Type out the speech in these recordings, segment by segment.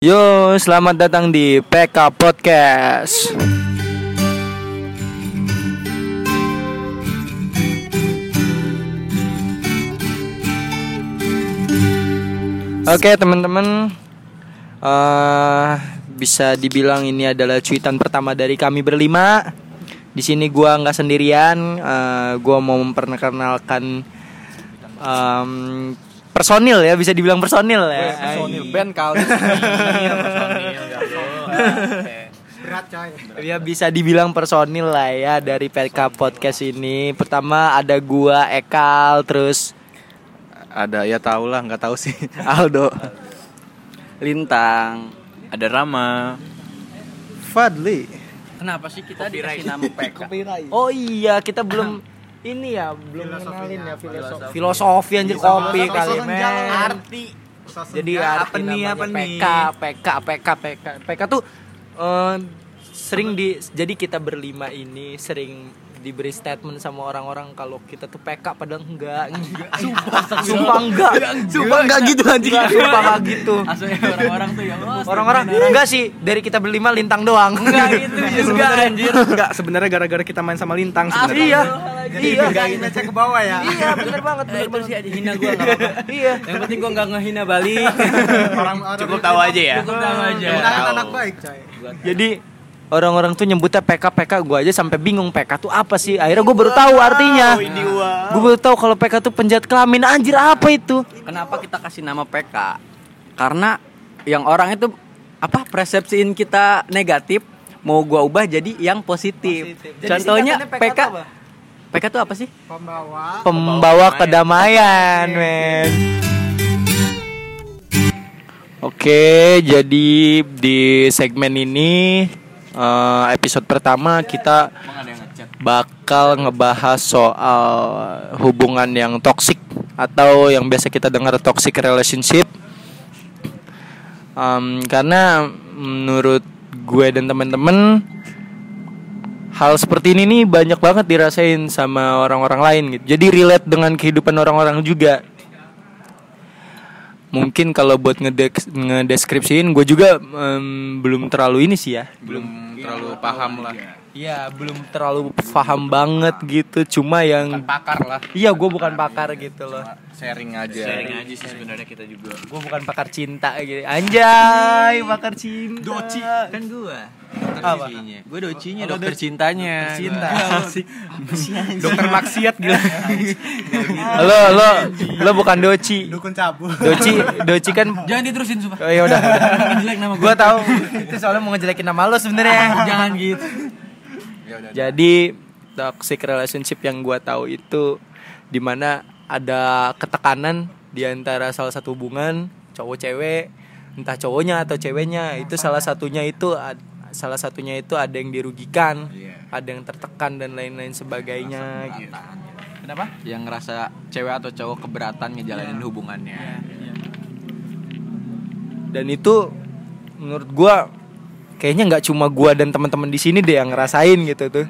Yo, selamat datang di PK Podcast. Oke, teman-teman. eh bisa dibilang ini adalah cuitan pertama dari kami berlima. Di sini gua nggak sendirian. eh gua mau memperkenalkan em, personil ya, bisa dibilang personil ya. personil. Band kali berat coy. Ya bisa dibilang personil lah ya dari PK Podcast ini. Pertama ada gua Ekal, terus ada ya tau lah nggak tahu sih. Aldo. Lintang, ada Rama. Fadli. Kenapa sih kita dikasih nama PK? Oh iya, kita belum ini ya, belum kenalin ya filosofi. Filosofi anjir kopi kali men. Arti. Jadi Apa arti nih, apa nih? PK, PK, PK, PK. PK tuh eh, sering di jadi kita berlima ini sering diberi statement sama orang-orang kalau kita tuh PK padahal enggak. Sumpah, sumpah enggak. Sumpah enggak gitu anjing. Sumpah enggak gitu. Orang-orang tuh ya. oh, Orang-orang enggak sih dari kita berlima lintang doang. Enggak gitu juga anjir. Enggak sebenarnya gara-gara kita main sama Lintang sebenarnya Iya. Iya. Gain aja ke bawah ya Iya, bener banget, Eh, bener itu banget. sih aja hina gua enggak apa-apa. Iya. Yang penting gua enggak ngehina balik. orang Cukup tahu aja ya. Cukup tahu aja. Kita anak baik coy Jadi orang-orang tuh nyebutnya PK PK gue aja sampai bingung PK tuh apa sih akhirnya gue baru tahu artinya gue baru tahu kalau PK tuh penjahat kelamin anjir apa itu Kenapa kita kasih nama PK? Karena yang orang itu apa persepsiin kita negatif mau gua ubah jadi yang positif. Jadi Contohnya PK PK. tuh apa? PK itu apa sih? pembawa pembawa kedamaian men Oke, jadi di segmen ini eh, episode pertama kita bakal ngebahas soal hubungan yang toksik atau yang biasa kita dengar toxic relationship. Em, karena menurut gue dan teman-teman hal seperti ini nih banyak banget dirasain sama orang-orang lain gitu. Jadi relate dengan kehidupan orang-orang juga. Mungkin kalau buat ngedeskripsiin gue juga em, belum terlalu ini sih ya. belum terlalu paham lah Iya, belum terlalu paham banget gitu. Cuma yang pakar lah Iya, gue bukan pakar gitu loh. sharing aja Sharing aja sih sebenarnya kita juga. Gue bukan pakar cinta gitu. Anjay, pakar cinta. Doci kan gua. Dokter Apa? Gua docinya dokter cintanya. cinta. dokter maksiat gila Lo lo lo bukan doci. dukun cabul Doci doci kan Jangan diterusin sumpah. Oh ya udah. Jelek nama Gue tahu itu soalnya mau ngejelekin nama lo sebenarnya. Jangan gitu. Jadi toxic relationship yang gua tahu itu di mana ada ketekanan di antara salah satu hubungan cowok cewek entah cowoknya atau ceweknya. Itu salah satunya itu ad- salah satunya itu ada yang dirugikan ada yang tertekan dan lain-lain sebagainya gitu. kenapa? Yang ngerasa cewek atau cowok keberatan ngejalanin hubungannya. dan itu menurut gua kayaknya nggak cuma gua dan teman-teman di sini deh yang ngerasain gitu tuh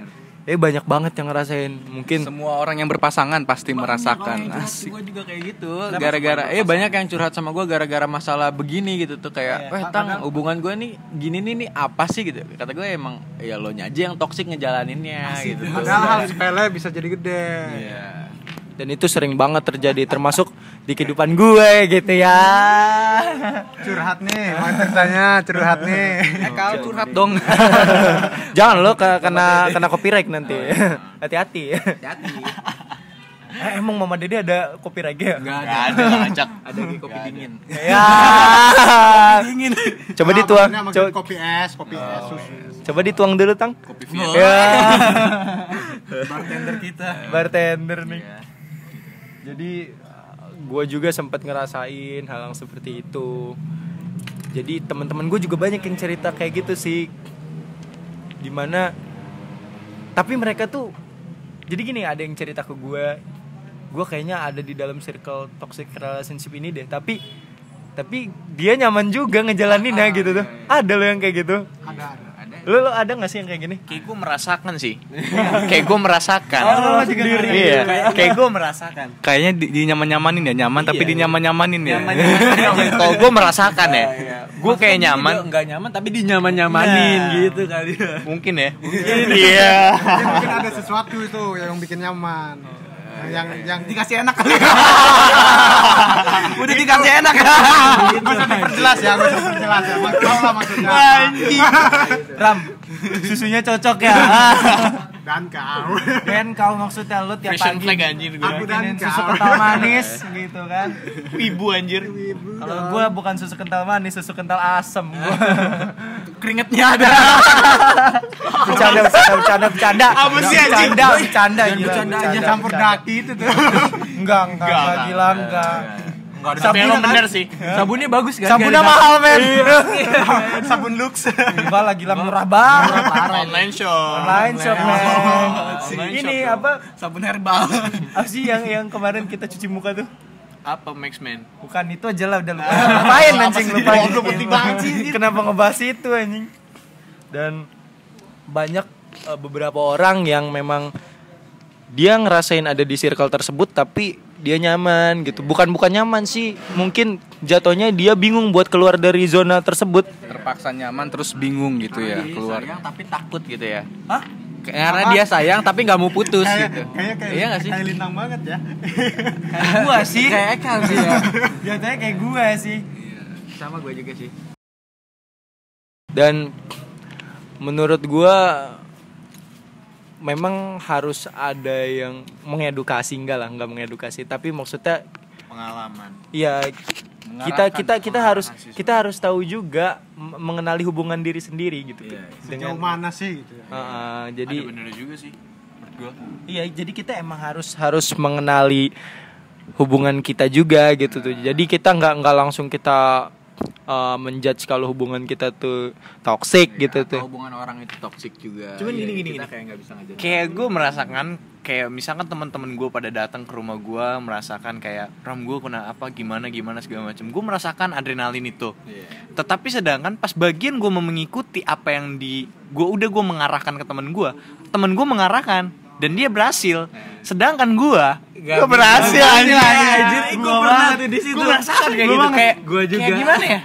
eh banyak banget yang ngerasain mungkin semua orang yang berpasangan pasti merasakan asik Gue juga kayak gitu. Gara-gara eh banyak yang curhat sama gue gara-gara masalah begini gitu tuh kayak, "Weh, tang hubungan gue nih gini nih nih apa sih?" gitu. Kata gue emang ya lo aja yang toksik ngejalaninnya gitu. padahal hal sepele bisa jadi gede Iya. Dan itu sering banget terjadi termasuk di kehidupan gue gitu ya. Curhat nih mau ceritanya curhat nih. Ekal curhat dong. Jangan lo ke- kena kena copyright nanti. Hati-hati. Hati. eh, emang mama dede ada copyright ya? Enggak ada, ada ngacak. Ada. Lagi kopi dingin. ya. Dingin. coba dituang. coba, kopi es kopi es susu. coba dituang dulu tang. Kopi ya bartender kita. bartender nih jadi gue juga sempat ngerasain hal yang seperti itu. Jadi teman-teman gue juga banyak yang cerita kayak gitu sih. Di mana tapi mereka tuh jadi gini ada yang cerita ke gue gue kayaknya ada di dalam circle toxic relationship ini deh. Tapi tapi dia nyaman juga ngejalaninnya gitu tuh. ada loh yang kayak gitu. Ada Lu, lu ada gak sih yang kayak gini? Kayak gue merasakan sih. Kayak gue merasakan. Oh, sendiri. Iya, kayak gue merasakan. Kayaknya di, di nyaman nyamanin ya nyaman tapi di nyaman nyamanin ya. Kalau gue merasakan ya, gue kayak nyaman. nggak nyaman tapi di nyaman nyamanin gitu kali Mungkin ya. Iya. Jadi mungkin ada sesuatu itu yang bikin nyaman. Yang yang dikasih enak kali. Udah dikasih enak. Usah diperjelas ya, usah diperjelas ya. Tau lah maksudnya. Ram, susunya cocok ya. Dan kau. Dan kau maksudnya lu tiap Fashion pagi flag anjir gue. Aku dan kau. susu kental manis gitu kan. Ibu anjir. Kalau gua bukan susu kental manis, susu kental asem. Keringetnya ada. bercanda, bercanda, bercanda, bercanda. Apa sih, anjing? Bercanda, bercanda, gila. Bercanda aja campur daki itu tuh. Enggak, enggak, enggak, gila, enggak. Enggak ada tapi emang bener sih. sabunnya bagus kan Sabunnya mahal, men. Sabun Lux. Enggak lah, gila murah banget. Online shop. Online shop, men. Ini apa? Sabun herbal. Apa sih yang yang kemarin kita cuci muka tuh? Apa Max Man? Bukan itu aja lah udah lupa. Lupain anjing lupain. Penting banget sih. Kenapa ngebahas itu anjing? Dan banyak eh, beberapa orang yang memang dia ngerasain ada di circle tersebut tapi dia nyaman gitu. Bukan bukan nyaman sih, mungkin jatuhnya dia bingung buat keluar dari zona tersebut. Terpaksa nyaman terus bingung gitu ya keluar. sayang tapi takut gitu ya Hah? Karena dia sayang tapi nggak mau putus gitu Kayak kayak iya nggak sih kayak lintang banget ya. gua sih. kayak Ekal sih ya Jatuhnya kayak gua sih. sama gue juga sih Dan menurut gua memang harus ada yang mengedukasi enggak lah, enggak mengedukasi, tapi maksudnya Pengalaman. ya kita kita kita harus kita harus tahu juga mengenali hubungan diri sendiri gitu. Sejauh mana sih gitu ya. Heeh, jadi Ada bener juga sih. Iya jadi kita emang harus harus mengenali hubungan kita juga gitu tuh. Jadi kita nggak nggak langsung kita uh, menjudge kalau hubungan kita tuh toxic gitu tuh. Hubungan orang itu toxic juga. Cuman Iya, gini, gini, kita gini. kayak nggak bisa ngajarin Kayak gue merasakan kayak misalkan teman-teman gue pada datang ke rumah gue merasakan kayak ram gue kena apa gimana gimana segala macam gue merasakan adrenalin itu. Iya. tetapi sedangkan pas bagian gue mau mengikuti apa yang di gue udah gue mengarahkan ke temen gue temen gue mengarahkan dan dia berhasil. Sedangkan gue gak berhasil. Anjing anjir, gua pernah tuh di situ. gue merasakan kayak Gua gitu kayak Gua juga. kayak gimana ya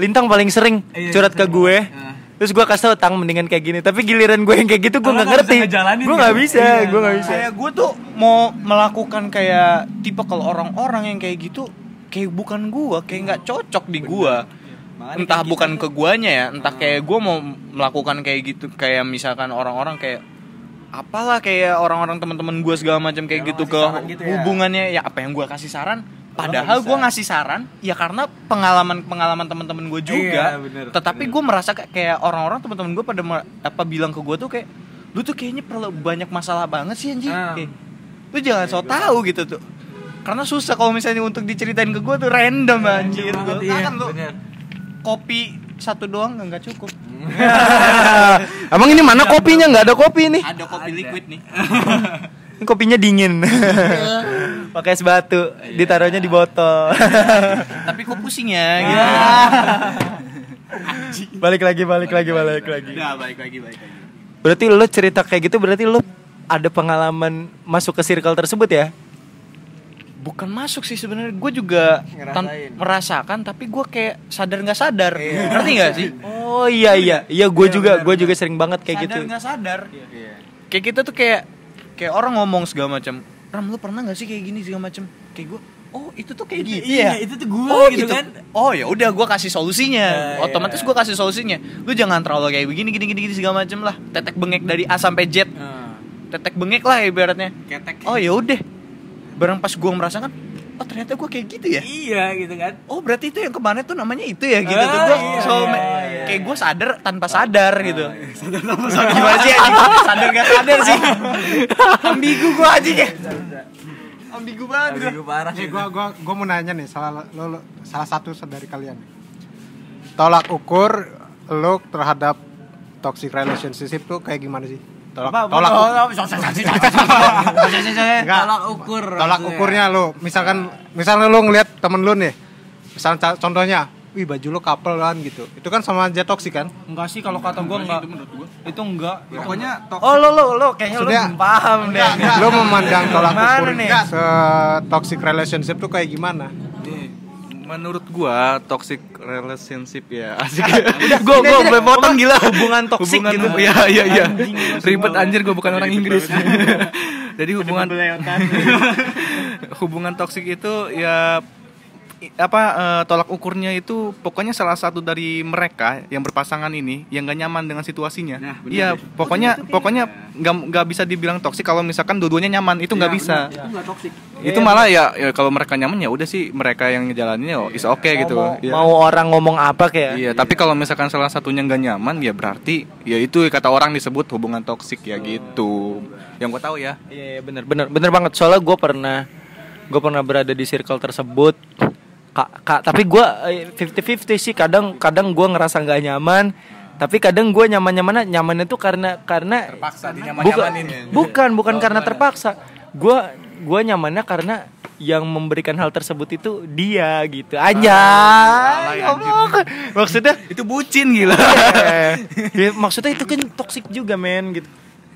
Lintang paling sering Iya, curhat ke gue. Nah. Terus gue kasih tau tang mendingan kayak gini. Tapi giliran gue yang kayak gitu gue nggak nggak ngerti. Gue nggak gitu. bisa, Iya, gue nggak bisa. kayak gue tuh mau melakukan kayak tipe kalau orang-orang yang kayak gitu kayak bukan gue kayak nggak cocok di gue entah bukan ke guanya ya entah kayak gue mau melakukan kayak gitu kayak misalkan orang-orang kayak apalah kayak orang-orang teman-teman gue segala macam kayak gitu ke hubungannya ya apa yang gue kasih saran padahal gue ngasih saran ya karena pengalaman pengalaman teman-teman gue juga. Iya, bener, tetapi gue merasa kayak- orang-orang teman-teman gue pada apa bilang ke gue tuh kayak lu tuh kayaknya perlu banyak masalah banget sih anjing. Ah. Kayak, lu jangan so tahu gitu tuh. Karena susah kalau misalnya untuk diceritain ke gue tuh random anjir banget, Gua- iya, kan lu bener. kopi satu doang nggak cukup. Emang ini mana kopinya? Nggak ada kopi nih. ada kopi liquid nih Ini kopinya dingin. Pakai es batu, ditaruhnya di botol. tapi kok pusing ya gitu. Balik lagi, balik lagi, balik lagi. udah balik lagi balik lagi. Berarti lo cerita kayak gitu berarti lo ada pengalaman masuk ke circle tersebut ya? bukan masuk sih sebenarnya gue juga tan- merasakan tapi gue kayak sadar nggak sadar. Ngerti nggak sih? Oh iya iya, iya gue juga gue juga sering banget kayak gitu. sadar. Nggak sadar kayak kita tuh kayak kayak orang ngomong segala macam ram lu pernah nggak sih kayak gini segala macam? Kayak gue oh itu tuh kayak gitu Iya, ya? itu tuh gua oh gitu gitu. kan. oh ya udah gue kasih solusinya. Ya, otomatis ya. gue kasih solusinya. Lu jangan terlalu kayak begini gini gini, gini segala macam lah. Tetek bengek dari A sampai Z. Nah, tetek bengek lah ibaratnya. Ketek. Oh ya udah. Barang pas gue merasakan oh ternyata gue kayak gitu ya? Iya gitu kan. Oh berarti itu yang kemarin tuh namanya itu ya gitu tuh. Ah, gue iya, so iya, iya, kayak gue sadar tanpa sadar gitu. sadar tanpa sadar. Gimana sih sadar gak sadar sih. Ambigu gue aja ya ambigu banget gue parah sih gua gua gua mau nanya nih salah lo, lo- salah satu dari kalian nih. Tolak ukur lo terhadap toxic relationship tuh kayak gimana sih? Tolak tolak Enggak. Tolak ukur Tolak ukurnya lo. Misalkan misalnya lo ngelihat temen lo nih. Misalnya ca- contohnya wih baju lo couple kan gitu itu kan sama aja toksik kan Enggak sih kalau kata gua enggak. Itu enggak. Pokoknya Oh lo lo lo kayaknya lo Maksudnya- belum paham deh. lo memandang tolak ukur nih? se toxic relationship tuh kayak gimana menurut gua toxic relationship ya asik. gua gua potong gila. hubungan toksik Hubungan- gitu. Iya iya. Anjing, gua Ribet anjir gua bukan orang Inggris. Jadi hubungan hubungan toksik itu ya apa eh, tolak ukurnya itu pokoknya salah satu dari mereka yang berpasangan ini yang gak nyaman dengan situasinya. Iya, pokoknya pokoknya nggak nggak bisa dibilang toksik kalau misalkan dua-duanya nyaman itu nggak bisa. Itu malah ya, ya kalau mereka nyaman ya udah sih mereka yang ngejalaninnya oh, is oke gitu. mau, Iya. mau orang ngomong apa kayak Iya, tapi kalau misalkan salah satunya nggak nyaman ya berarti ya itu kata orang disebut hubungan toksik ya gitu. Yang gue tahu ya. Iya iya, bener bener bener banget soalnya gue pernah gue pernah berada di circle tersebut kak, kak tapi gue fifty fifty sih. Kadang kadang gue ngerasa nggak nyaman. Tapi kadang gue nyaman nyaman nyamannya tuh karena karena Terpaksa bukan bukan bukan karena terpaksa. Gue gue nyamannya karena yang memberikan hal tersebut itu dia gitu. Aja maksudnya Itu bucin gila. ya, maksudnya itu kan toxic juga men gitu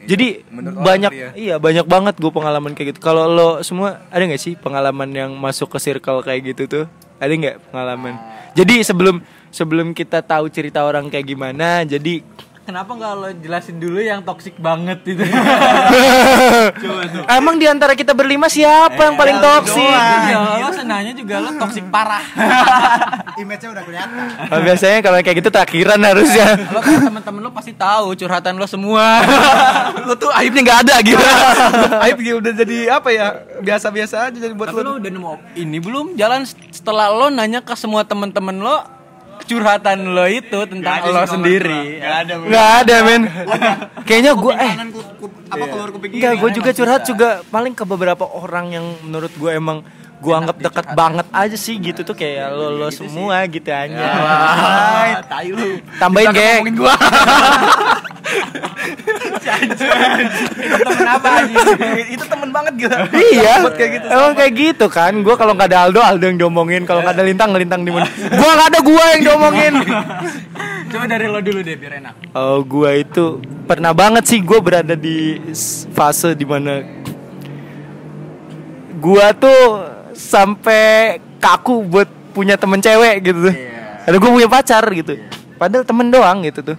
jadi menurut orang banyak ya. iya banyak banget gue pengalaman kayak gitu. Kalau lo semua ada nggak sih pengalaman yang masuk ke circle kayak gitu tuh? Ada nggak pengalaman? Jadi sebelum sebelum kita tahu cerita orang kayak gimana jadi Kenapa nggak lo jelasin dulu yang toksik banget itu? emang di antara kita berlima siapa yang paling toksik Iya, lo senangnya juga lo toksik parah. image-nya udah kelihatan Nah, biasanya kalau kayak gitu takhiran harusnya Lo kan teman-teman lo pasti tahu curhatan lo semua. lo tuh aibnya nggak ada gitu. Aib ya udah jadi apa ya? Biasa-biasa aja jadi buat Tapi lo. lo udah nemu op- ini belum jalan setelah lo nanya ke semua teman-teman lo curhatan lo itu tentang lo sendiri. nggak ada. Men. Kayaknya gue eh. apa keluar kuping Enggak, gue juga curhat juga paling ke beberapa orang yang menurut gue emang gue anggap dekat banget aja sih gitu tuh kayak lo lo semua gitu aja. Lu. Tambahin geng. gua. Itu temen apa aja? itu temen banget gila. iya, emang kayak gitu kan. Gue kalau nggak ada Aldo, Aldo yang diomongin. Kalau nggak ada Lintang, Lintang di mana. Gue nggak ada gue yang diomongin. Coba dari lo dulu deh biar enak. Oh, gue itu pernah banget sih gue berada di fase di mana gue tuh sampai kaku buat punya temen cewek gitu tuh. Ada gue punya pacar gitu. Padahal temen doang gitu tuh.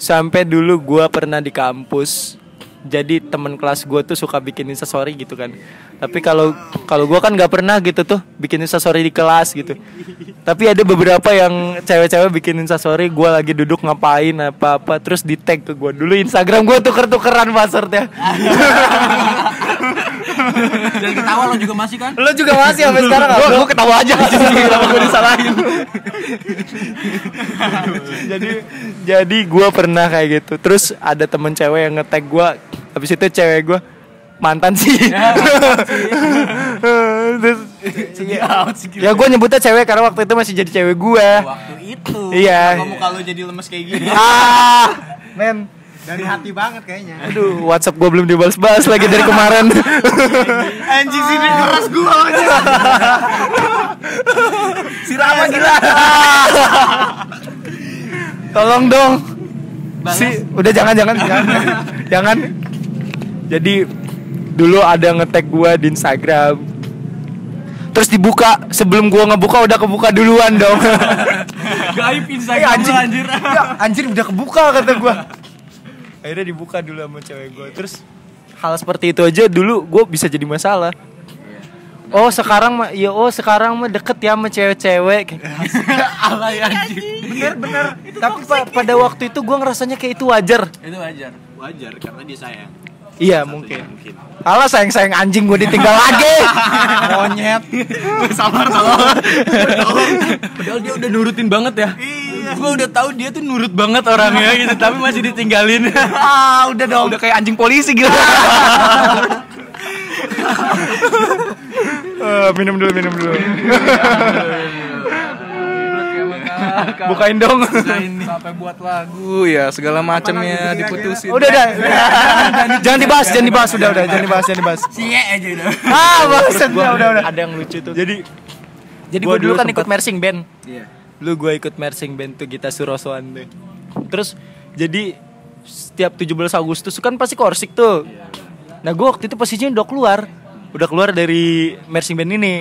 Sampai dulu gue pernah di kampus. Jadi temen kelas gue tuh suka bikin instastory gitu kan. Tapi kalau kalau gue kan nggak pernah gitu tuh bikin instastory di kelas gitu. Tapi ada beberapa yang cewek-cewek bikin instastory gue lagi duduk ngapain apa-apa terus di tag ke gue dulu Instagram gue tuker-tukeran passwordnya. Dan ketawa lo juga masih kan? Lo juga masih sampai sekarang Gua, gua ketawa aja kenapa gua disalahin. jadi jadi gue pernah kayak gitu terus ada temen cewek yang ngetag gue habis itu cewek gue mantan sih terus ya gue nyebutnya cewek karena waktu itu masih jadi cewek gue Waktu itu. Iya. Kamu kalau jadi lemes kayak gini. ah men dari hati banget kayaknya. Aduh WhatsApp gue belum dibalas-balas lagi dari kemarin. Anjing sini keras gua aja Sirama gila. tolong dong. Si udah jangan jangan jangan. Jangan. Jadi dulu ada ngetek gua di Instagram. Terus dibuka sebelum gua ngebuka udah kebuka duluan dong. Gaib Eh, Instagram anjing. lo, anjir. Ya, anjir udah kebuka kata gua akhirnya dibuka dulu sama cewek gua terus hal seperti itu aja dulu gua bisa jadi masalah Oh sekarang mah ya oh sekarang mah deket ya sama cewek-cewek Alay anjing. bener bener tapi pa- pada waktu itu gua ngerasanya kayak itu wajar Itu wajar. Wajar karena dia sayang. Iya mungkin. Alah sayang sayang anjing gue ditinggal lagi. Monyet. Sabar sabar. Padahal dia udah nurutin banget ya. Iya. Gue udah tahu dia tuh nurut banget orangnya gitu, tapi masih ditinggalin. Ah, udah dong. Udah kayak anjing polisi gitu. Eh, minum dulu minum dulu. Bukain dong. Sampai buat lagu ya segala macamnya diputusin. udah udah. jangan dibahas, jangan dibahas udah udah, jangan dibahas, jangan dibahas. Cie aja udah. Ah, maksud gua udah udah. Ada yang lucu tuh. Jadi jadi Gua gue dulu kan ikut marching band. Iya. Lu gue ikut marching band tuh Gita Surosoan tuh. Terus jadi setiap 17 Agustus kan pasti korsik tuh. Nah gue waktu itu posisinya udah keluar. Udah keluar dari marching band ini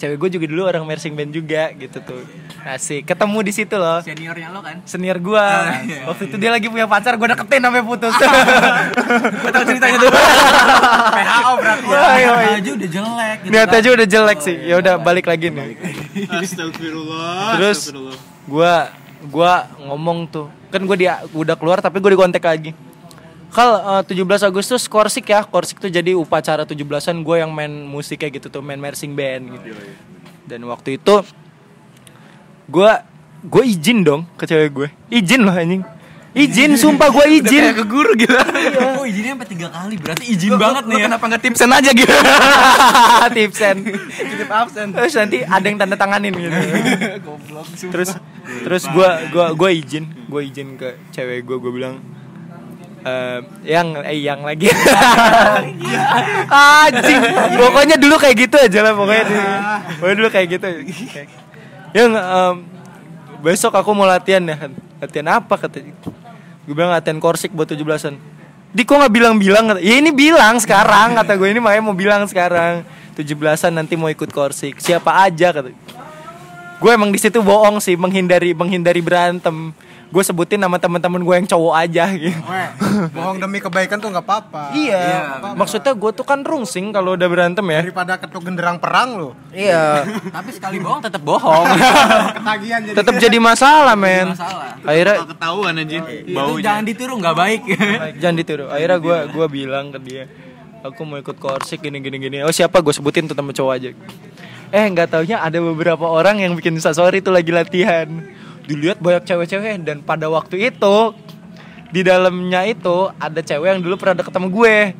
cewek gue juga dulu orang marching band juga gitu tuh asik ketemu di situ loh Seniornya lo kan? senior gua waktu itu dia lagi punya pacar gue deketin sampai putus Gue tau ceritanya tuh. PHO berarti ya. Iya, iya. aja udah jelek gitu niat kan. aja udah jelek sih ya udah balik lagi nih Astagfirullah. terus gua gua ngomong tuh kan gue dia udah keluar tapi gue dikontak lagi Kal eh, 17 Agustus korsik ya. Korsik tuh jadi upacara 17-an gue yang main musik kayak gitu tuh main marching band gitu. Dan waktu itu gue gue izin dong ke cewek gue izin loh anjing. Izin sumpah gue izin. ke guru gitu. Oh izinnya sampai tiga kali? Berarti izin banget nih ya. Kenapa nggak tipsen aja gitu? tipsen Titip absen. terus nanti ada yang tanda tanganin gitu. Terus terus gue gua gua izin. Gue izin ke cewek gue gue bilang eh yang eh yang lagi. Anjing. Pokoknya dulu kayak gitu aja lah pokoknya pokoknya dulu kayak gitu. Yang em, besok aku mau latihan ya. Latihan apa kata gue bilang latihan korsik buat 17-an di kok nggak bilang-bilang kata ya ini bilang sekarang kata gue ini makanya mau bilang sekarang. 17-an nanti mau ikut korsik. Siapa aja kata gue emang di situ bohong sih menghindari menghindari berantem gue sebutin nama teman-teman gue yang cowok aja gitu Weh, bohong demi kebaikan tuh nggak apa-apa. iya maksudnya gue tuh kan rungsing kalau udah berantem ya Daripada ketuk genderang perang lo. iya Tapi sekali bohong tetap bohong. Ketagihan jadi. tetap jadi masalah men Masalah. akhirnya ketahuan anjir. Itu jangan ditiru nggak baik. jangan ditiru akhirnya gue gua bilang ke dia aku mau ikut korsik gini gini gini oh siapa gue sebutin tuh temen cowok aja eh nggak taunya ada beberapa orang yang bikin sorry tuh lagi latihan dilihat banyak cewek-cewek dan pada waktu itu di dalamnya itu ada cewek yang dulu pernah deket sama gue.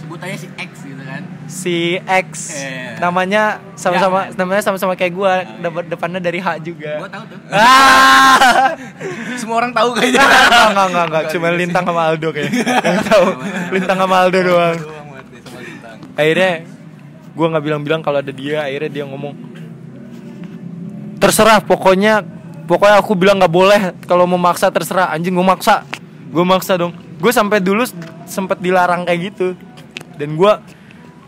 Sebut aja si X gitu kan. si X. Eh. namanya sama-sama Jangan. namanya sama-sama kayak gue dapat depannya dari H juga. Gua tahu tuh. ah! Semua orang tahu kayaknya. enggak enggak enggak enggak cuma lintang sama Aldo kayak yang tahu. Lintang. Sama Aldo doang. Akhirnya gue nggak bilang-bilang kalau ada dia. Akhirnya dia ngomong terserah pokoknya pokoknya aku bilang nggak boleh. Kalau mau maksa terserah. Anjing gue maksa. Gue maksa dong. Gue sampai dulu sempet dilarang kayak gitu. Dan gue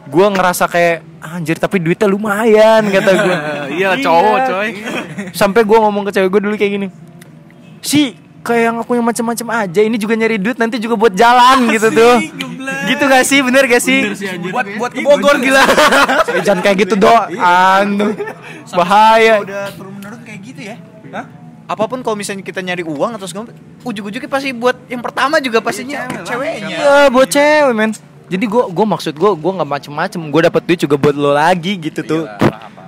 gue ngerasa kayak anjir tapi duitnya lumayan kata gue Iya cowok coy. sampai gue ngomong ke cewek gue dulu kayak gini si kayak yang aku yang macam-macam aja. Ini juga nyari duit nanti juga buat jalan gitu tuh. gitu gak sih? Bener gak sih? Buat buat ke Bogor gila. Jangan kayak gitu doang tuh bahaya. Udah turun menurun kayak gitu ya. Apa pun kalau misalnya kita nyari uang atau segala ujung-ujungnya pasti buat yang pertama juga pastinya ceweknya. Iya. Buat cewek men. Jadi gue gue maksud gue gue nggak macem-macem. Gue dapet duit juga buat lo lagi gitu tuh.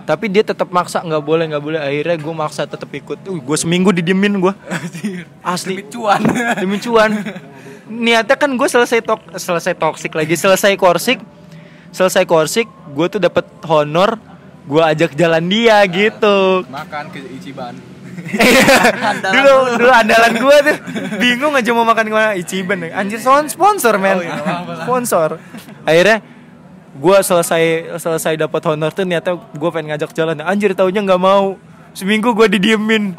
Tapi dia tetap maksa nggak boleh nggak boleh. Akhirnya gue maksa tetap ikut. Uh, gue seminggu didiemin gue asli. Cuan. demi cuan. Niatnya kan gue selesai tok selesai toksik lagi. Selesai korsik selesai korsik gue tuh dapat honor gue ajak jalan dia gitu. Makan ke Ichiban. Dulu dulu andalan gue tuh bingung aja mau makan ke mana Ichiban anjir son sponsor men. Sponsor. Akhirnya gue selesai selesai dapat honor tuh niatnya gue pengen ngajak jalan. Anjir taunya nggak mau. Seminggu gue didiemin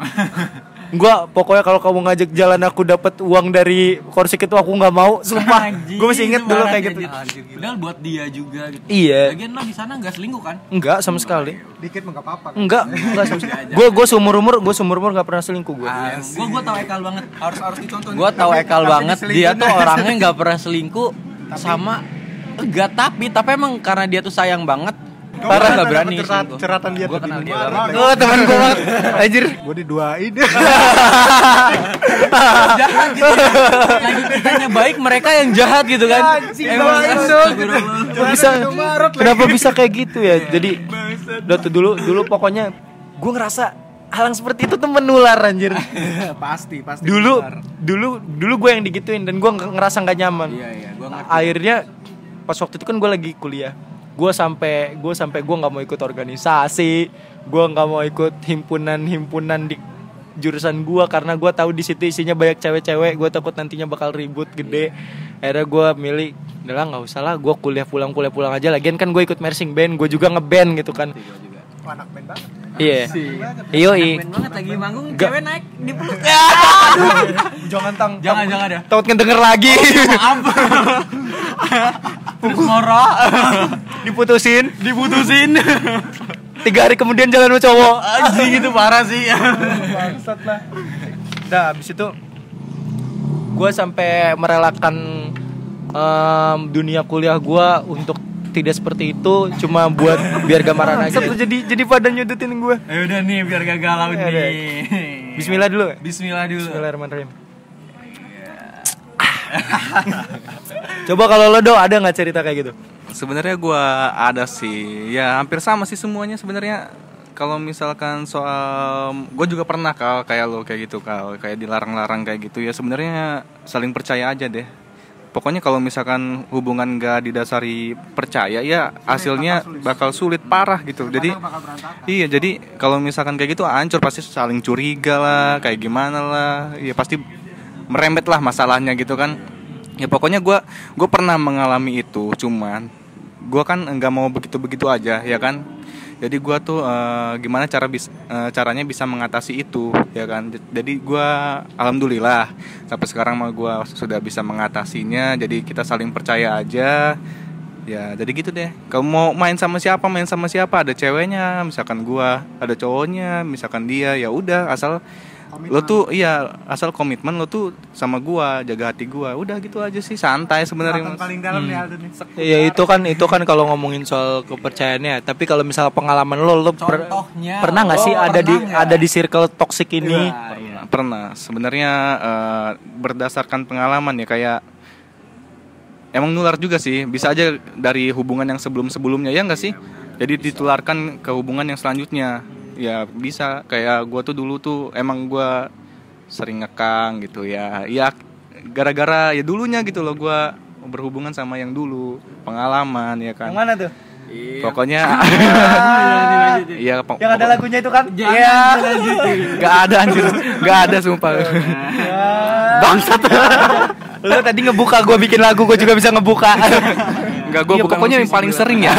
gue pokoknya kalau kamu ngajak jalan aku dapat uang dari korsik itu aku nggak mau sumpah gue masih inget dulu kayak gitu Padahal buat dia juga gitu. Iya. Lagian lo di sana nggak selingkuh kan? enggak sama sekali Dikit nggak apa-apa. enggak enggak sama sekali gue gue seumur umur gue seumur umur nggak pernah selingkuh gue Gue gue tau Ekal banget. Harus harus dicontoh. Gue tau Ekal banget. Dia tuh orangnya nggak pernah selingkuh sama enggak tapi tapi emang karena dia tuh sayang banget. Parah nggak berani selingkuh. curhatan dia tuh kenal di dia. oh teman gue banget anjir Gue diduain. jahat gitu. Lagi kitanya baik mereka yang jahat gitu kan. Emang astagfirullah. Kenapa bisa kenapa bisa kayak gitu ya jadi udah tuh dulu dulu pokoknya gue ngerasa hal yang seperti itu tuh menular anjir pasti pasti. dulu dulu dulu gue yang digituin dan gue ngerasa nggak nyaman Iya iya, gue ngerti. akhirnya pas waktu itu kan gue lagi kuliah gue sampai gue sampai gue nggak mau ikut organisasi gue nggak mau ikut himpunan himpunan di jurusan gue karena gue tahu di situ isinya banyak cewek-cewek gue takut nantinya bakal ribut gede akhirnya gue milih udah lah nggak usah lah gue kuliah pulang kuliah pulang aja lagian kan gue ikut marching band gue juga ngeband gitu kan Anak band banget. Iya. Iyo i. Keren banget lagi manggung cewek naik di peluk. Jangan tang. jangan jangan ada. Takut ngedenger lagi. Maaf. Moro. Diputusin. Diputusin. Tiga hari kemudian jalan sama cowok. Anjing itu parah sih. Bangsat lah. Nah, habis itu gue sampai merelakan em, dunia kuliah gue untuk tidak seperti itu cuma buat biar gambaran aja. jadi jadi pada nyudutin gue. Ya udah nih biar gak galau Ya nih. Bismillah dulu. Bismillah dulu. Bismillahirrahmanirrahim. Coba kalau lo do ada nggak cerita kayak gitu? Sebenarnya gua ada sih, ya hampir sama sih semuanya sebenarnya. Kalau misalkan soal, gue juga pernah kal kayak lo kayak gitu kal, kayak dilarang-larang kayak gitu ya sebenarnya saling percaya aja deh. Pokoknya kalau misalkan hubungan gak didasari percaya ya hasilnya bakal sulit parah gitu. Jadi iya jadi kalau misalkan kayak gitu hancur pasti saling curiga lah, kayak gimana lah, ya pasti merembet lah masalahnya gitu kan. Ya pokoknya gue gue pernah mengalami itu, cuman gue kan nggak mau begitu-begitu aja ya kan? Jadi gue tuh eh, gimana cara bis eh, caranya bisa mengatasi itu ya kan? Jadi gue alhamdulillah sampai sekarang mah gue sudah bisa mengatasinya jadi kita saling percaya aja. Ya jadi gitu deh. Kamu mau main sama siapa main sama siapa? Ada ceweknya misalkan gue ada cowoknya misalkan dia ya udah asal lo tuh iya asal komitmen lo tuh sama gua jaga hati gua udah gitu aja sih santai sebenarnya paling dalam nih Aldo nih. Ya itu kan itu kan kalau ngomongin soal kepercayaannya. Tapi kalau misalnya pengalaman lo, lo per- Contohnya, pernah nggak sih ada di nggak? ada di circle toxic ini? pernah, pernah. sebenarnya eh, berdasarkan pengalaman ya kayak emang nular juga sih bisa aja dari hubungan yang sebelum sebelumnya ya nggak sih jadi ditularkan ke hubungan yang selanjutnya ya bisa. Kayak gua tuh dulu tuh emang gua sering ngekang gitu ya. Ya gara-gara ya dulunya gitu loh gua berhubungan sama yang dulu. Pengalaman ya kan? Yang mana tuh? pokoknya iya pok- Yang ada pokok- lagunya itu kan? Iya. Gak ada anjir. Gak ada sumpah. Bangsat. lo tadi ngebuka gue bikin lagu gue juga bisa ngebuka. Enggak gue Iya, bukan pokoknya yang paling sering ya.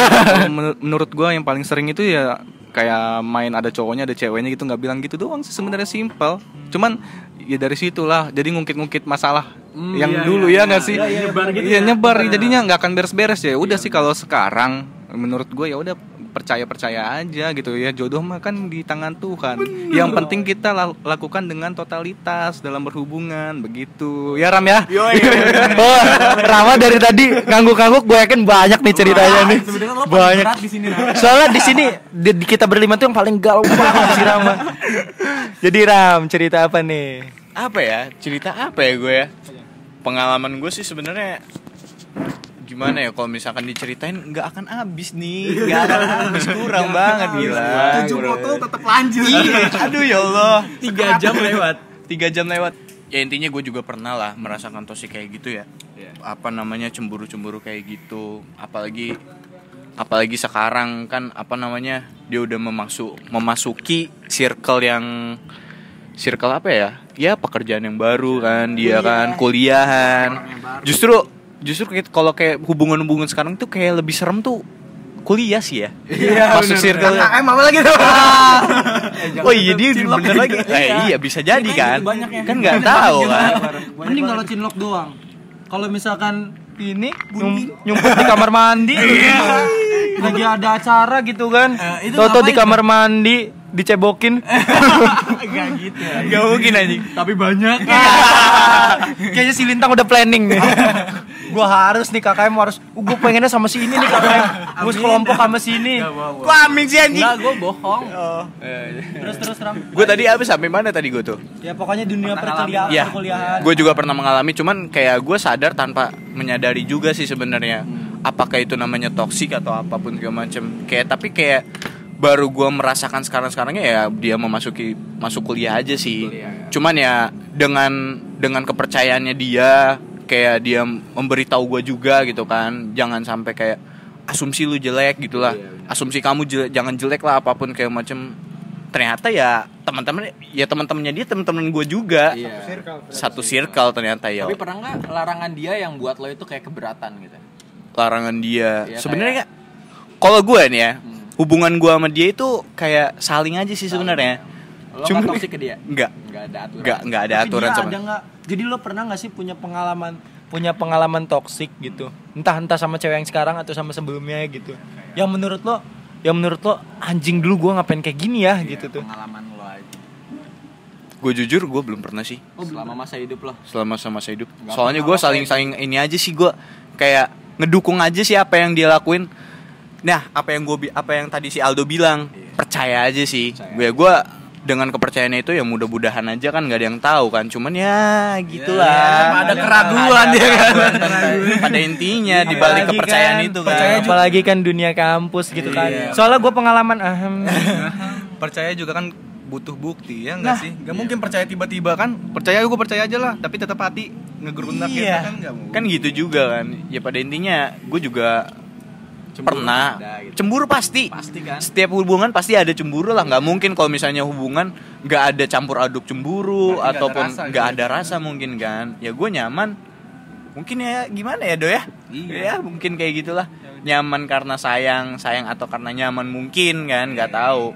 Men- Menurut gue yang paling sering itu ya Kayak main ada cowoknya ada ceweknya gitu nggak bilang gitu doang sih sebenarnya simple Cuman ya dari situlah jadi ngungkit-ngungkit masalah yang dulu ya nggak sih? Iya nyebar jadinya nggak akan beres-beres ya. Udah sih kalau sekarang menurut gue ya udah percaya percaya aja gitu ya jodoh mah kan di tangan Tuhan yang penting kita la- lakukan dengan totalitas dalam berhubungan begitu ya Ram ya oh, Rama dari tadi ngangguk-ngangguk gue yakin banyak nih ceritanya nih. Lo paling Banyak. berat di sini. Ram. Soalnya di sini di, di kita berlima tuh yang paling galau banget si Rama. Jadi Ram cerita apa nih? apa ya cerita apa ya gue ya pengalaman gue sih sebenarnya gimana ya kalau misalkan diceritain nggak akan habis nih. Nggak akan habis kurang banget gila. Tujuh foto tetap lanjut. iya aduh ya Allah. Tiga jam lewat. tiga jam lewat. Ya intinya gue juga pernah lah merasakan toksik kayak gitu ya. Apa namanya cemburu-cemburu kayak gitu. Apalagi apalagi sekarang kan apa namanya dia udah memasuk memasuki circle yang circle apa ya? Ya pekerjaan yang baru kan dia kan kuliahan. Justru justru kayak- kalau kayak hubungan-hubungan sekarang tuh kayak lebih serem tuh kuliah sih ya. Masuk circle KKM apa lagi tuh? oh iya dia bener lagi. eh, iya bisa jadi kan? kan nggak tahu kan? Mending kalau cinlok doang. Kalau misalkan ini nyum- nyumput di kamar mandi, lagi ada acara gitu kan, Eh, Toto di kamar mandi dicebokin. Enggak gitu. Gak mungkin anjing. Tapi banyak. Kayaknya si Lintang udah planning nih. gua harus nih KKM harus gue pengennya sama si ini nih KKM. Gue sekelompok sama si ini. Kok amin sih anjing Enggak, gue bohong. Terus terus Ram. Gue tadi abis sampai mana tadi gue tuh Ya pokoknya dunia perkuliahan, Ya, perkuliahan. gue juga pernah mengalami, cuman kayak gue sadar tanpa menyadari juga sih sebenarnya. Apakah itu namanya toksik atau apa pun segala macem. Kayak tapi kayak baru gue merasakan sekarang-sekarangnya ya dia memasuki masuk kuliah aja sih. Cuman ya dengan dengan kepercayaannya dia, kayak dia memberitahu gue juga gitu kan, jangan sampai kayak asumsi lu jelek gitulah, asumsi kamu jelek, jangan jelek lah apa pun kayak macem. Ternyata ya teman-teman ya teman-temannya dia teman-teman gue juga. Satu circle ternyata ya. Tapi pernah nggak larangan dia yang buat lo itu kayak keberatan gitu? larangan dia. Iya, sebenarnya kalau gue nih ya hubungan gua sama dia itu kayak saling aja sih sebenarnya Lo Cuma- nggak toxic ke dia? enggak Nggak ada aturan. enggak enggak ada Tapi aturan sama ada nggak? Jadi lo pernah nggak sih punya pengalaman punya pengalaman toksik gitu? Entah entah sama cewek yang sekarang atau sama sebelumnya gitu. Yang menurut lo yang menurut lo anjing dulu gua ngapain kayak gini ya gitu tuh. Pengalaman lo aja. gue jujur gue belum pernah sih Oh, selama masa hidup lo. selama sama masa hidup Nggak soalnya gue saling saling ini aja sih gue kayak ngedukung aja sih apa yang dia lakuin nah apa yang gue apa yang tadi si Aldo bilang percaya aja sih gue gue dengan kepercayaannya itu ya mudah-mudahan aja kan gak ada yang tahu kan. Cuman ya gitulah. Ya, ada keraguan Ada ya kan. keraguan. Pada, intinya di balik kepercayaan kan, itu kan. percaya apalagi kan dunia kampus gitu kan. Soalnya gue pengalaman ahem. percaya juga kan butuh bukti ya enggak sih? Nggak mungkin percaya tiba-tiba kan percaya gue percaya aja lah tapi tetap hati ngegerunak Iya. gitu kan? Nggak mungkin. Kan gitu juga kan. Ya pada intinya gue juga pernah. ada gitu. cemburu pasti. Pasti kan? setiap hubungan pasti ada cemburu lah. Nggak mungkin kalau misalnya hubungan nggak ada campur aduk cemburu Berarti nggak ada ataupun rasa nggak gitu. ada rasa mungkin kan. Ya gue nyaman. Mungkin ya gimana ya do ya? Iya. ya mungkin kayak gitulah. Nyaman karena sayang sayang atau karena nyaman mungkin kan nggak tahu.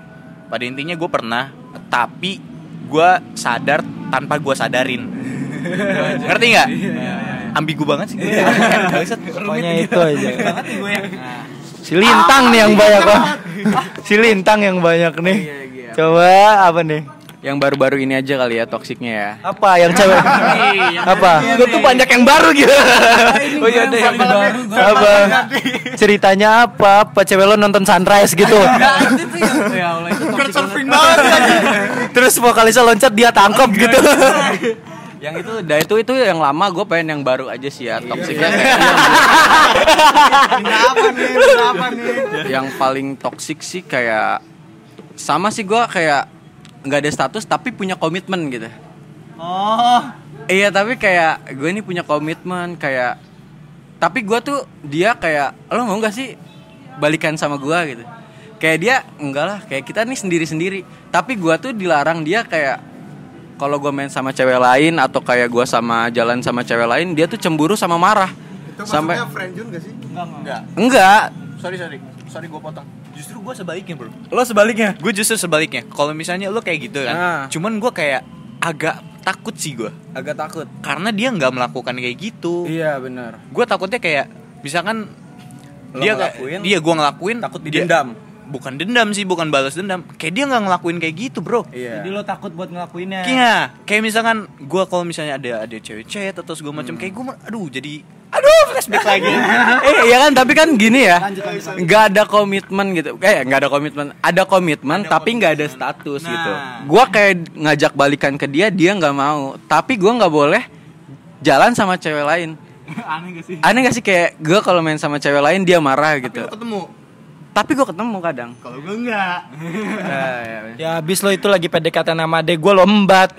pada intinya gue pernah tapi gue sadar tanpa gue sadarin ngerti nggak ambigu banget sih. Pokoknya itu aja. Si Lintang nih yang banyak kok. Si Lintang yang banyak nih. Coba apa nih? Yang baru-baru ini aja kali ya toksiknya ya. Apa yang cewek? apa? Gue tuh banyak yang baru gitu. Oh iya deh yang baru. Apa? Ceritanya apa? Apa cewek lo nonton sunrise gitu? ya Terus vokalisnya loncat dia tangkap gitu. yang itu dah itu itu yang lama gue pengen yang baru aja sih ya toksiknya kayak yang paling toksik sih kayak sama sih gue kayak nggak ada status tapi punya komitmen gitu. Oh. iya tapi kayak gue ini punya komitmen kayak tapi gue tuh dia kayak lo mau nggak sih balikan sama gue gitu. Kayak dia enggak lah kayak kita nih sendiri sendiri tapi gue tuh dilarang dia kayak kalau gue main sama cewek lain atau kayak gue sama jalan sama cewek lain dia tuh cemburu sama marah. Sampai friendzone gak sih? enggak enggak. Sorry sorry. Sorry gue potong. Justru gue sebaliknya bro. Lo sebaliknya? Gue justru sebaliknya. Kalau misalnya lo kayak gitu kan Nah. cuman gue kayak agak takut sih gue agak takut. Karena dia nggak melakukan kayak gitu. Iya benar. Gue takutnya kayak misalkan Lo dia ngelakuin, dia gue ngelakuin takut dia- didendam. Bukan dendam sih bukan balas dendam. Kayak dia nggak ngelakuin kayak gitu bro. Iya. Jadi lo takut buat ngelakuinnya. Iya, kayak misalkan gue kalau misalnya ada ada cewek chat atau segala macam kayak gue aduh jadi aduh flashback lagi. Eh iya kan? Tapi kan gini ya nggak ada komitmen gitu. Eh nggak ada komitmen. Ada komitmen tapi nggak ada status Nah. gitu. Gua kayak ngajak balikan ke dia dia nggak mau. Tapi gua nggak boleh jalan sama cewek lain. Aneh gak sih? Aneh gak sih? Kayak gua kalau main sama cewek lain dia marah gitu. ketemu tapi gua ketemu kadang. Kalau gue enggak. Ya, ya, ya. Ya abis lo itu lagi PDKT nama adek gue lombat.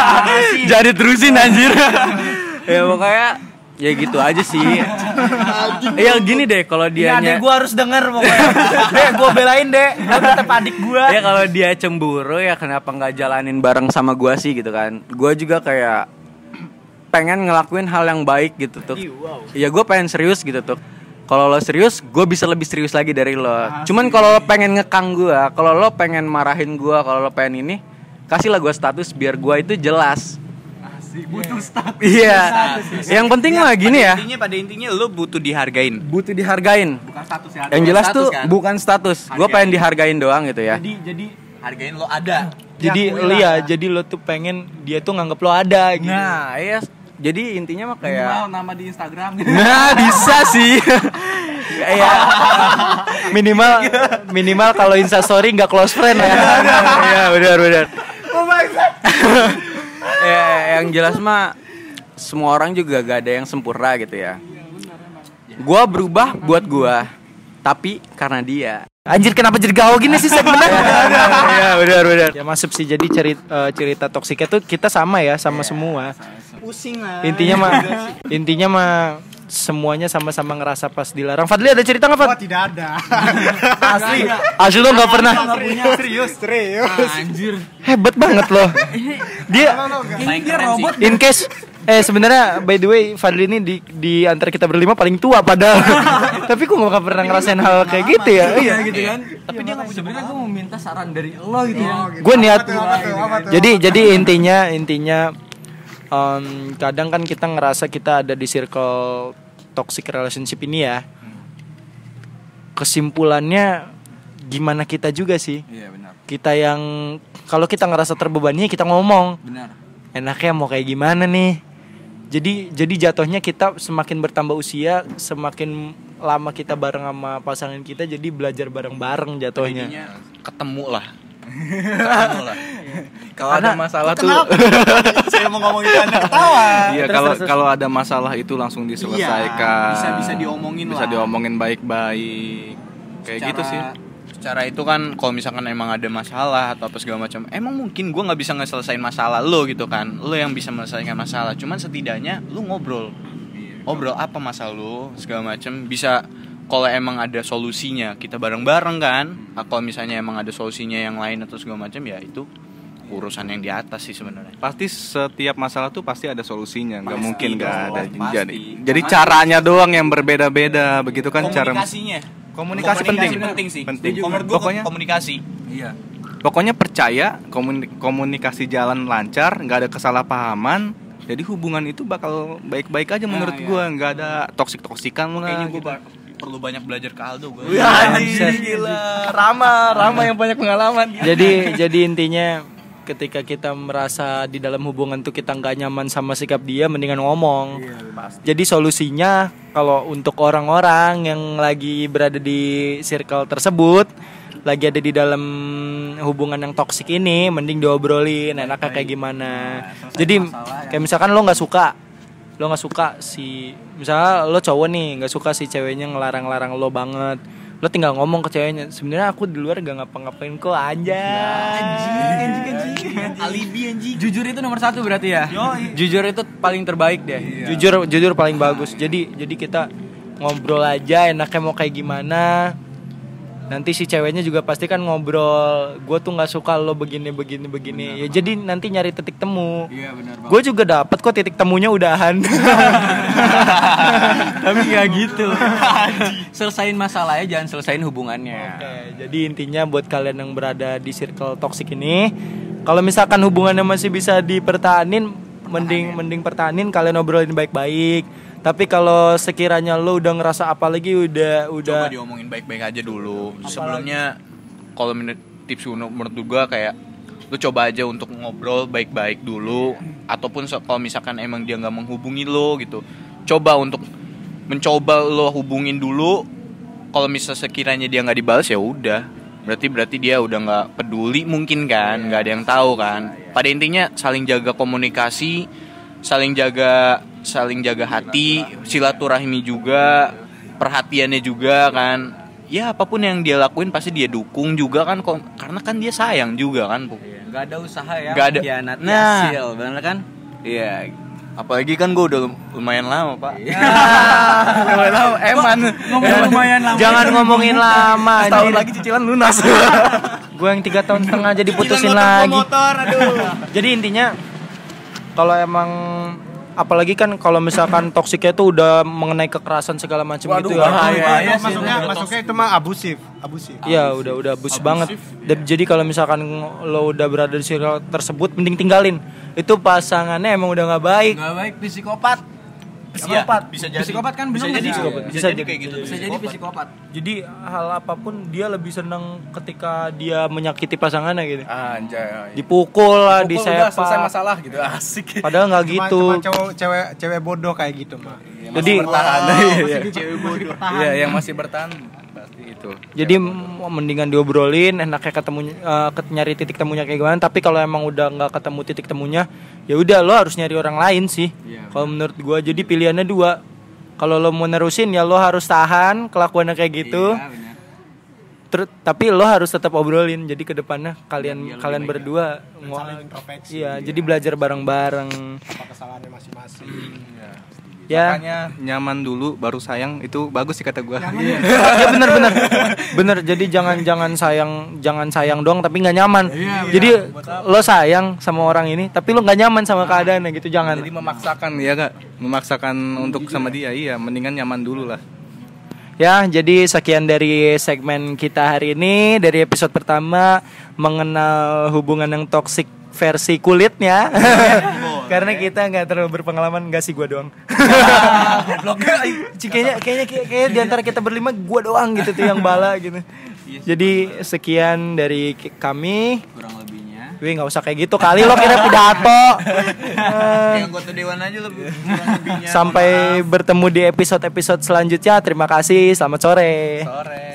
jadi terusin anjir. Ya pokoknya ya gitu aja sih. Ya gini deh kalau dia adek gue harus denger pokoknya. dek gue belain dek. Lo tetep adik gue. ya kalau dia cemburu ya kenapa nggak jalanin bareng sama gua sih gitu kan. Gua juga kayak pengen ngelakuin hal yang baik gitu tuh. Iya gua pengen serius gitu tuh kalau lo serius gue bisa lebih serius lagi dari lo. Cuman kalau lo pengen ngekang gua kalau lo pengen marahin gua kalau lo pengen ini kasihlah gua status biar gua itu jelas. Butuh status. Iya. Yang penting mah gini ya. intinya pada intinya lo butuh dihargain. Butuh dihargain. Bukan status ya yang jelas status tuh kan? bukan status. Gue pengen dihargain doang gitu ya. Jadi jadi hargain lo ada. Jadi lo ya jadi lo tuh pengen dia tuh nganggep lo ada gitu. Nah, iya. Jadi intinya mah kayak nama di Instagram gitu Nah, bisa sih. Iya. minimal minimal kalau Insta story nggak close friend ya. Iya, benar benar. Ya, yang jelas mah semua orang juga gak ada yang sempurna gitu ya. Gua berubah buat gua, tapi karena dia. Anjir kenapa jadi gaul gini sih segmennya? Iya, benar benar. ya masuk sih jadi cerita cerita toksiknya tuh kita sama ya sama semua. pusing lah Intinya mah intinya mah semuanya sama-sama ngerasa pas dilarang. Fadli ada cerita nggak Fad? Wah tidak ada. Asli. Asli lo nggak pernah. serius, serius. Anjir. Hebat banget loh. Dia keren sih in case Eh sebenarnya by the way Fadli ini di di antara kita berlima paling tua padahal. Tapi kok gak pernah ngerasain hal kayak gitu ya? Iya. gitu kan tapi dia nggak sebenarnya gue mau minta saran dari lo gitu ya Gue niat. Jadi jadi intinya intinya em, kadang kan kita ngerasa kita ada di circle toxic relationship ini ya. Kesimpulannya gimana kita juga sih? iya benar Kita yang kalau kita ngerasa terbebani kita ngomong. benar enaknya mau kayak gimana nih jadi jadi jatuhnya kita semakin bertambah usia semakin lama kita bareng sama pasangan kita jadi belajar bareng-bareng jatuhnya Jadinya ketemu lah ketemu lah Kalau ada masalah tuh saya mau ngomongin anda ketawa Iya, kalau kalau ada masalah itu langsung diselesaikan. Iya, bisa- bisa diomongin Bisa lah. diomongin baik-baik. Kayak gitu sih. Secara itu kan kalau misalkan emang ada masalah atau apa segala macam emang mungkin gua nggak bisa ngeselesain masalah lo gitu kan. Lo yang bisa menyelesaikan masalah. Cuman setidaknya lu ngobrol. Ngobrol apa masalah lo segala macam. Bisa kalau emang ada solusinya kita bareng-bareng kan. Nah, kalau misalnya emang ada solusinya yang lain atau segala macam ya itu urusan yang di atas sih sebenarnya. Pasti setiap masalah tuh pasti ada solusinya, nggak mungkin nggak ada. pasti. Jadi, jadi caranya doang yang berbeda-beda, begitu kan cara. komunikasinya Komunikasi penting. penting sih Penting. Kalau menurut gua Pokoknya- komunikasi iya Pokoknya percaya komuni- komunikasi jalan lancar, nggak ada kesalahpahaman. Jadi hubungan itu bakal baik-baik aja menurut iya. gua, nggak ada toksik-toksikan lah. kayaknya gitu. gua perlu banyak belajar ke Aldo gua gila. Rama, Rama yang banyak pengalaman. jadi jadi intinya ketika kita merasa di dalam hubungan tuh kita nggak nyaman sama sikap dia mendingan ngomong. Jadi solusinya kalau untuk orang-orang yang lagi berada di circle tersebut lagi ada di dalam hubungan yang toksik ini mending diobrolin enaknya kayak gimana. Jadi kayak misalkan lo nggak suka lo nggak suka si misalnya lo cowok nih nggak suka si ceweknya ngelarang-larang lo banget lo tinggal ngomong ke ceweknya sebenarnya aku di luar gak ngapa-ngapain kok anjay. Alibi anjing. Jujur itu nomor satu berarti ya? Jujur itu paling terbaik deh. Jujur jujur paling bagus. Jadi jadi kita ngobrol aja enaknya mau kayak gimana nanti si ceweknya juga pasti kan ngobrol gue tuh nggak suka lo begini begini begini. Ya jadi nanti nyari titik temu. Iya benar gue juga dapat kok titik temunya udahan. Tapi nggak gitu. Selesain masalahnya jangan selesain hubungannya. Oke, jadi intinya buat kalian yang berada di circle toxic ini, kalau misalkan hubungannya masih bisa dipertahanin, mending mending pertahanin kalian obrolin baik-baik. Tapi kalau sekiranya lo udah ngerasa apalagi udah udah coba diomongin baik-baik aja dulu. Sebelumnya kalau menurut tips menurut menurut gua kayak lu coba aja untuk ngobrol baik-baik dulu. Ataupun so- kalau misalkan emang dia nggak menghubungi lo gitu. Coba untuk mencoba lo hubungin dulu. Kalau misal sekiranya dia nggak dibalas ya udah. Berarti berarti dia udah nggak peduli mungkin kan. Nggak ada yang tahu kan. Pada intinya saling jaga komunikasi saling jaga saling jaga hati silaturahmi juga perhatiannya juga kan ya apa pun yang dia lakuin pasti dia dukung juga kan kok karena kan dia sayang juga kan Bu. nggak ada usaha ya Nggak ada. Nah. hasil benar kan iya apalagi kan gue udah lumayan lama pak Lumayan lama, eman. lumayan lama jangan ngomongin lama anjir. lagi cicilan lunas. Gue yang tiga tahun setengah jadi putusin lagi. Jadi intinya kalau emang apalagi kan kalau misalkan toksiknya tuh udah mengenai kekerasan segala macam gitu ya. bahaya sih masuknya masuknya itu mah abusif abusif Iya udah udah abus banget. Dan jadi kalau misalkan lo udah berada di circle tersebut, mending tinggalin. Itu pasangannya emang udah nggak baik. nggak baik psikopat psikopat bisa jadi psikopat kan bisa bener jadi sih? bisa, Bisa jadi kayak gitu bisa jadi psikopat Jadi hal apa pun dia lebih seneng ketika dia menyakiti pasangannya gitu. Anjay. Dipukul lah, Pukul udah selesai masalah gitu. Asik. Padahal nggak gitu. cuma cowok cewek cewek bodoh kayak gitu mah Jadi bertahan. Iya, cewek bodoh Iya, yang masih bertahan pasti itu. jadi m- mendingan diobrolin, enaknya ketemu ket- nyari titik temunya kayak gimana. Tapi kalau emang udah nggak ketemu titik temunya, ya udah lo harus nyari orang lain sih. Kalau menurut gua jadi pilihannya dua. Kalau lo mau nerusin ya lo harus tahan kelakuannya kayak gitu. Iya, benar. Ter- tapi lo harus tetap obrolin. Jadi ke depannya kalian kalian berdua saling introspeksi. Iya, jadi belajar bareng-bareng. apa kesalahannya masing-masing Ya. Makanya nyaman dulu baru sayang itu bagus sih kata gua. ya bener bener. Bener jadi jangan jangan sayang jangan sayang dong tapi nggak nyaman. Jadi lo sayang sama orang ini tapi lo nggak nyaman sama keadaannya gitu jangan. Jadi memaksakan ya kak, memaksakan untuk sama dia iya, mendingan nyaman dulu lah. ya jadi sekian dari segmen kita hari ini dari episode pertama mengenal hubungan yang toksik versi kulitnya karena kita nggak terlalu berpengalaman nggak sih gua doang. Ci, kayaknya kayaknya kayak, di antara kita berlima gua doang gitu tuh yang bala gitu. Jadi sekian dari kami. Kurang lebihnya. Wih nggak usah kayak gitu kali lo kira pidato. Eh, dewan aja lebih sampai bertemu di episode-episode selanjutnya. Terima kasih. Selamat sore. Sore.